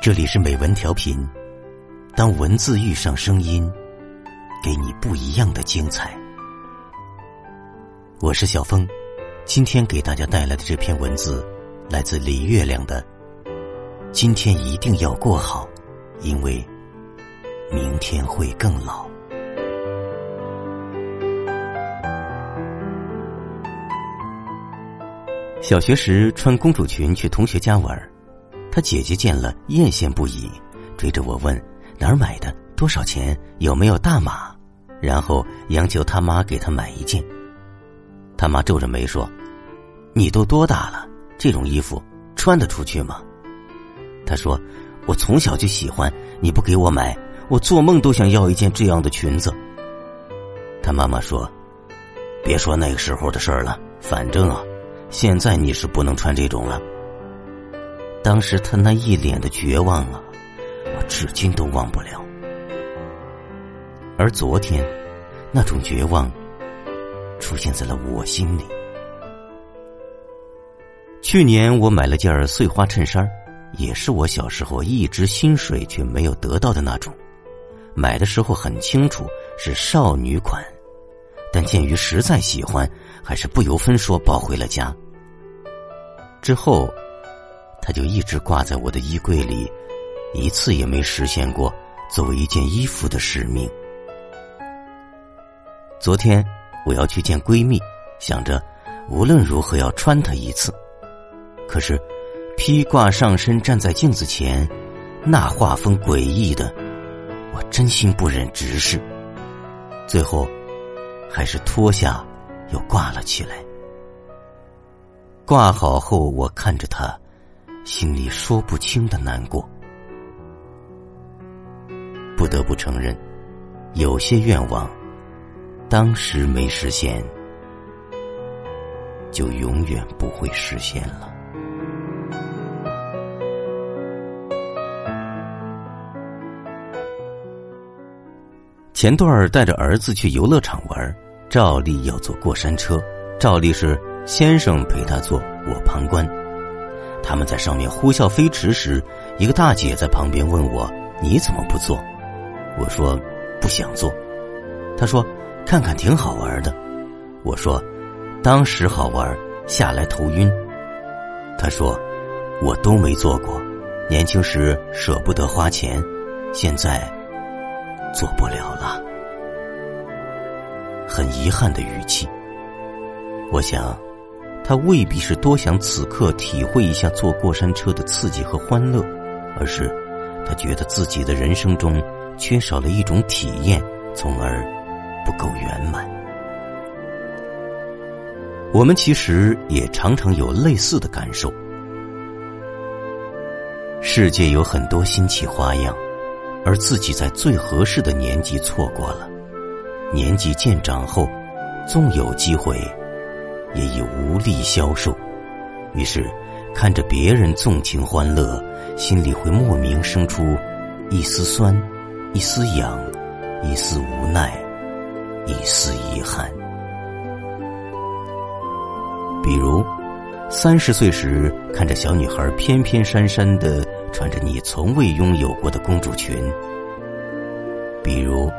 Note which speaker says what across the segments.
Speaker 1: 这里是美文调频，当文字遇上声音，给你不一样的精彩。我是小峰，今天给大家带来的这篇文字来自李月亮的。今天一定要过好，因为明天会更老。小学时穿公主裙去同学家玩，他姐姐见了艳羡不已，追着我问哪儿买的，多少钱，有没有大码，然后央求他妈给他买一件。他妈皱着眉说：“你都多大了，这种衣服穿得出去吗？”他说：“我从小就喜欢，你不给我买，我做梦都想要一件这样的裙子。”他妈妈说：“别说那个时候的事儿了，反正啊，现在你是不能穿这种了。”当时他那一脸的绝望啊，我至今都忘不了。而昨天，那种绝望出现在了我心里。去年我买了件碎花衬衫。也是我小时候一直心水却没有得到的那种，买的时候很清楚是少女款，但鉴于实在喜欢，还是不由分说抱回了家。之后，它就一直挂在我的衣柜里，一次也没实现过作为一件衣服的使命。昨天我要去见闺蜜，想着无论如何要穿它一次，可是。披挂上身，站在镜子前，那画风诡异的，我真心不忍直视。最后，还是脱下，又挂了起来。挂好后，我看着他，心里说不清的难过。不得不承认，有些愿望，当时没实现，就永远不会实现了。前段儿带着儿子去游乐场玩，照例要坐过山车，照例是先生陪他坐，我旁观。他们在上面呼啸飞驰时，一个大姐在旁边问我：“你怎么不坐？”我说：“不想坐。”他说：“看看挺好玩的。”我说：“当时好玩，下来头晕。”他说：“我都没做过，年轻时舍不得花钱，现在。”做不了了，很遗憾的语气。我想，他未必是多想此刻体会一下坐过山车的刺激和欢乐，而是他觉得自己的人生中缺少了一种体验，从而不够圆满。我们其实也常常有类似的感受。世界有很多新奇花样。而自己在最合适的年纪错过了，年纪渐长后，纵有机会，也已无力消受。于是，看着别人纵情欢乐，心里会莫名生出一丝酸、一丝痒、一丝无奈、一丝遗憾。比如，三十岁时看着小女孩翩翩姗姗的。穿着你从未拥有过的公主裙，比如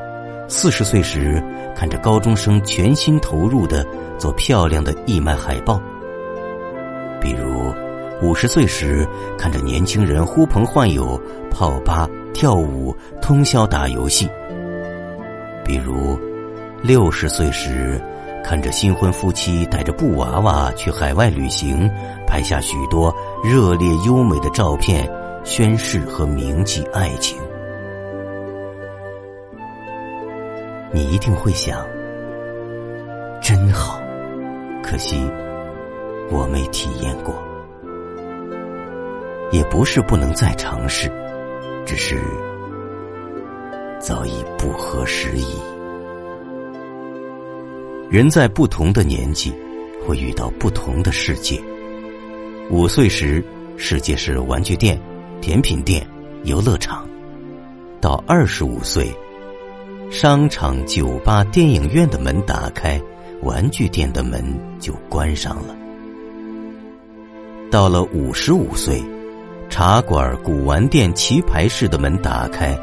Speaker 1: 四十岁时看着高中生全心投入的做漂亮的义卖海报；比如五十岁时看着年轻人呼朋唤友泡吧跳舞通宵打游戏；比如六十岁时看着新婚夫妻带着布娃娃去海外旅行，拍下许多热烈优美的照片。宣誓和铭记爱情，你一定会想，真好，可惜我没体验过，也不是不能再尝试，只是早已不合时宜。人在不同的年纪，会遇到不同的世界。五岁时，世界是玩具店。甜品店、游乐场，到二十五岁，商场、酒吧、电影院的门打开，玩具店的门就关上了。到了五十五岁，茶馆、古玩店棋牌室的门打开，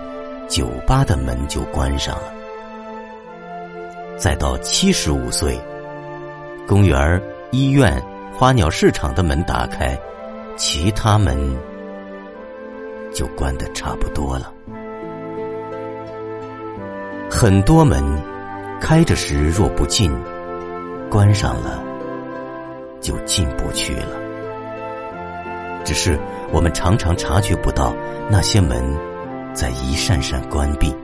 Speaker 1: 酒吧的门就关上了。再到七十五岁，公园、医院、花鸟市场的门打开，其他门就关的差不多了。很多门开着时若不进，关上了就进不去了。只是我们常常察觉不到那些门在一扇扇关闭。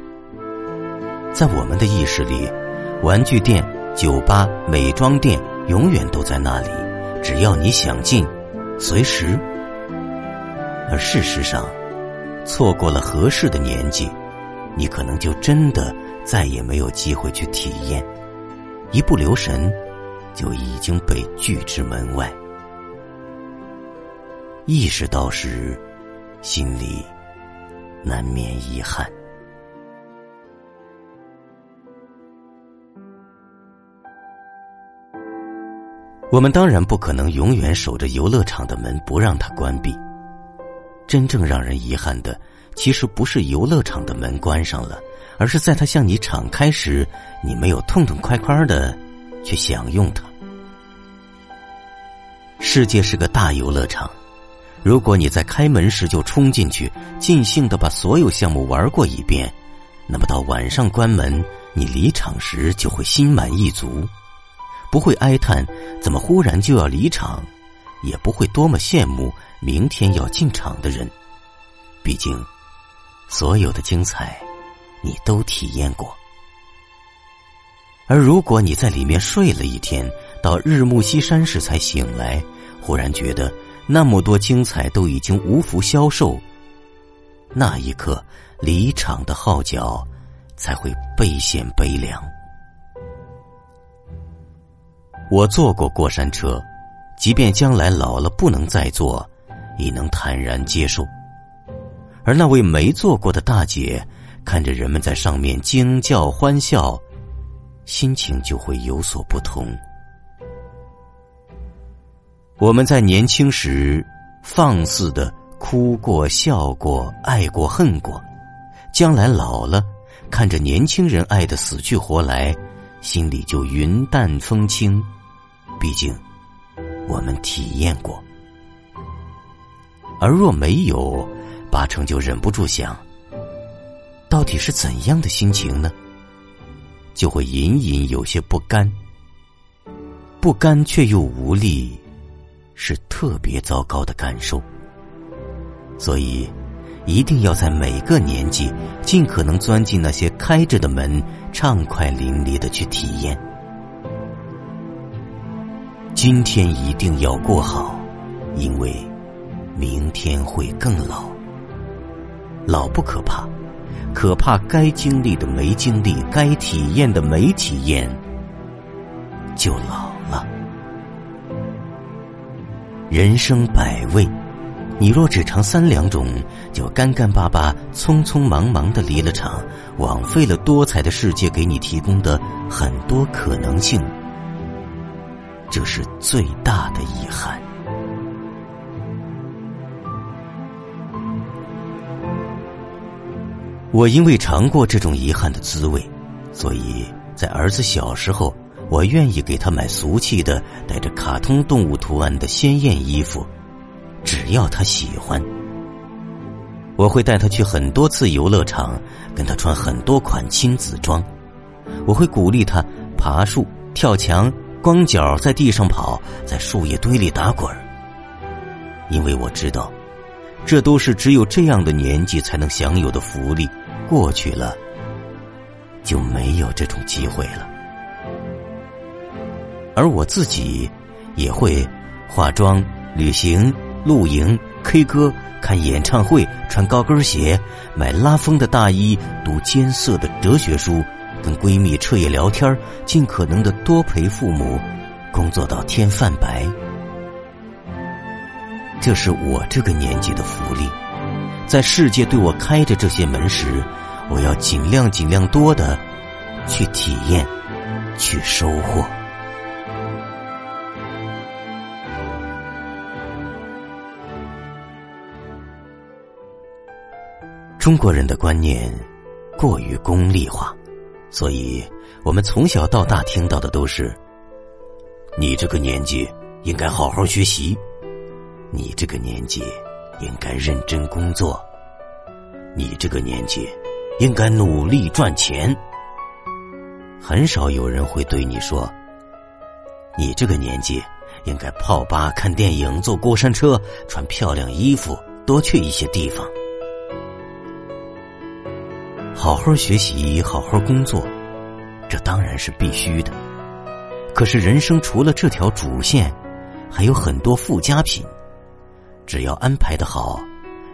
Speaker 1: 在我们的意识里，玩具店、酒吧、美妆店永远都在那里，只要你想进，随时。而事实上，错过了合适的年纪，你可能就真的再也没有机会去体验，一不留神，就已经被拒之门外。意识到时，心里难免遗憾。我们当然不可能永远守着游乐场的门不让它关闭。真正让人遗憾的，其实不是游乐场的门关上了，而是在它向你敞开时，你没有痛痛快快的去享用它。世界是个大游乐场。如果你在开门时就冲进去，尽兴的把所有项目玩过一遍，那么到晚上关门，你离场时就会心满意足，不会哀叹怎么忽然就要离场，也不会多么羡慕明天要进场的人。毕竟，所有的精彩，你都体验过。而如果你在里面睡了一天，到日暮西山时才醒来，忽然觉得。那么多精彩都已经无福消受，那一刻离场的号角才会倍显悲凉。我坐过过山车，即便将来老了不能再坐，你能坦然接受。而那位没坐过的大姐，看着人们在上面惊叫欢笑，心情就会有所不同。我们在年轻时放肆的哭过、笑过、爱过、恨过，将来老了，看着年轻人爱的死去活来，心里就云淡风轻。毕竟，我们体验过。而若没有，八成就忍不住想：到底是怎样的心情呢？就会隐隐有些不甘，不甘却又无力。是特别糟糕的感受，所以一定要在每个年纪尽可能钻进那些开着的门，畅快淋漓的去体验。今天一定要过好，因为明天会更老。老不可怕，可怕该经历的没经历，该体验的没体验，就老了。人生百味，你若只尝三两种，就干干巴巴、匆匆忙忙的离了场，枉费了多彩的世界给你提供的很多可能性，这是最大的遗憾。我因为尝过这种遗憾的滋味，所以在儿子小时候。我愿意给他买俗气的、带着卡通动物图案的鲜艳衣服，只要他喜欢。我会带他去很多次游乐场，跟他穿很多款亲子装。我会鼓励他爬树、跳墙、光脚在地上跑，在树叶堆里打滚。因为我知道，这都是只有这样的年纪才能享有的福利。过去了，就没有这种机会了。而我自己也会化妆、旅行、露营、K 歌、看演唱会、穿高跟鞋、买拉风的大衣、读艰涩的哲学书、跟闺蜜彻夜聊天，尽可能的多陪父母，工作到天泛白。这是我这个年纪的福利。在世界对我开着这些门时，我要尽量尽量多的去体验，去收获。中国人的观念过于功利化，所以我们从小到大听到的都是：你这个年纪应该好好学习，你这个年纪应该认真工作，你这个年纪应该努力赚钱。很少有人会对你说：“你这个年纪应该泡吧、看电影、坐过山车、穿漂亮衣服，多去一些地方。”好好学习，好好工作，这当然是必须的。可是人生除了这条主线，还有很多附加品。只要安排的好，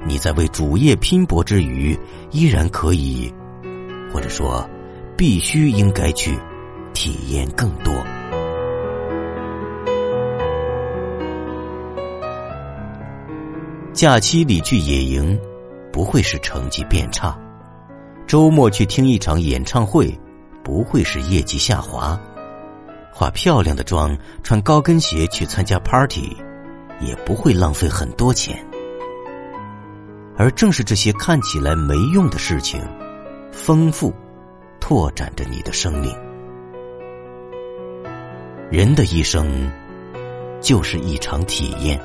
Speaker 1: 你在为主业拼搏之余，依然可以，或者说，必须应该去体验更多。假期里去野营，不会是成绩变差。周末去听一场演唱会，不会是业绩下滑；化漂亮的妆、穿高跟鞋去参加 party，也不会浪费很多钱。而正是这些看起来没用的事情，丰富、拓展着你的生命。人的一生，就是一场体验，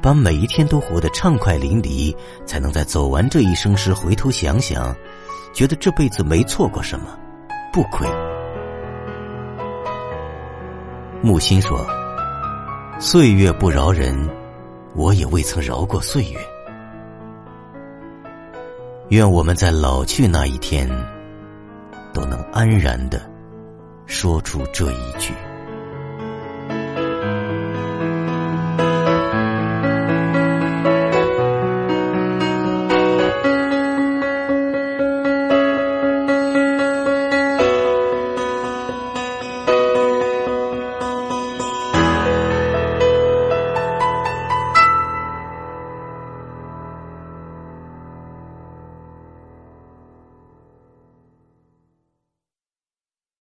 Speaker 1: 把每一天都活得畅快淋漓，才能在走完这一生时回头想想。觉得这辈子没错过什么，不亏。木心说：“岁月不饶人，我也未曾饶过岁月。愿我们在老去那一天，都能安然的说出这一句。”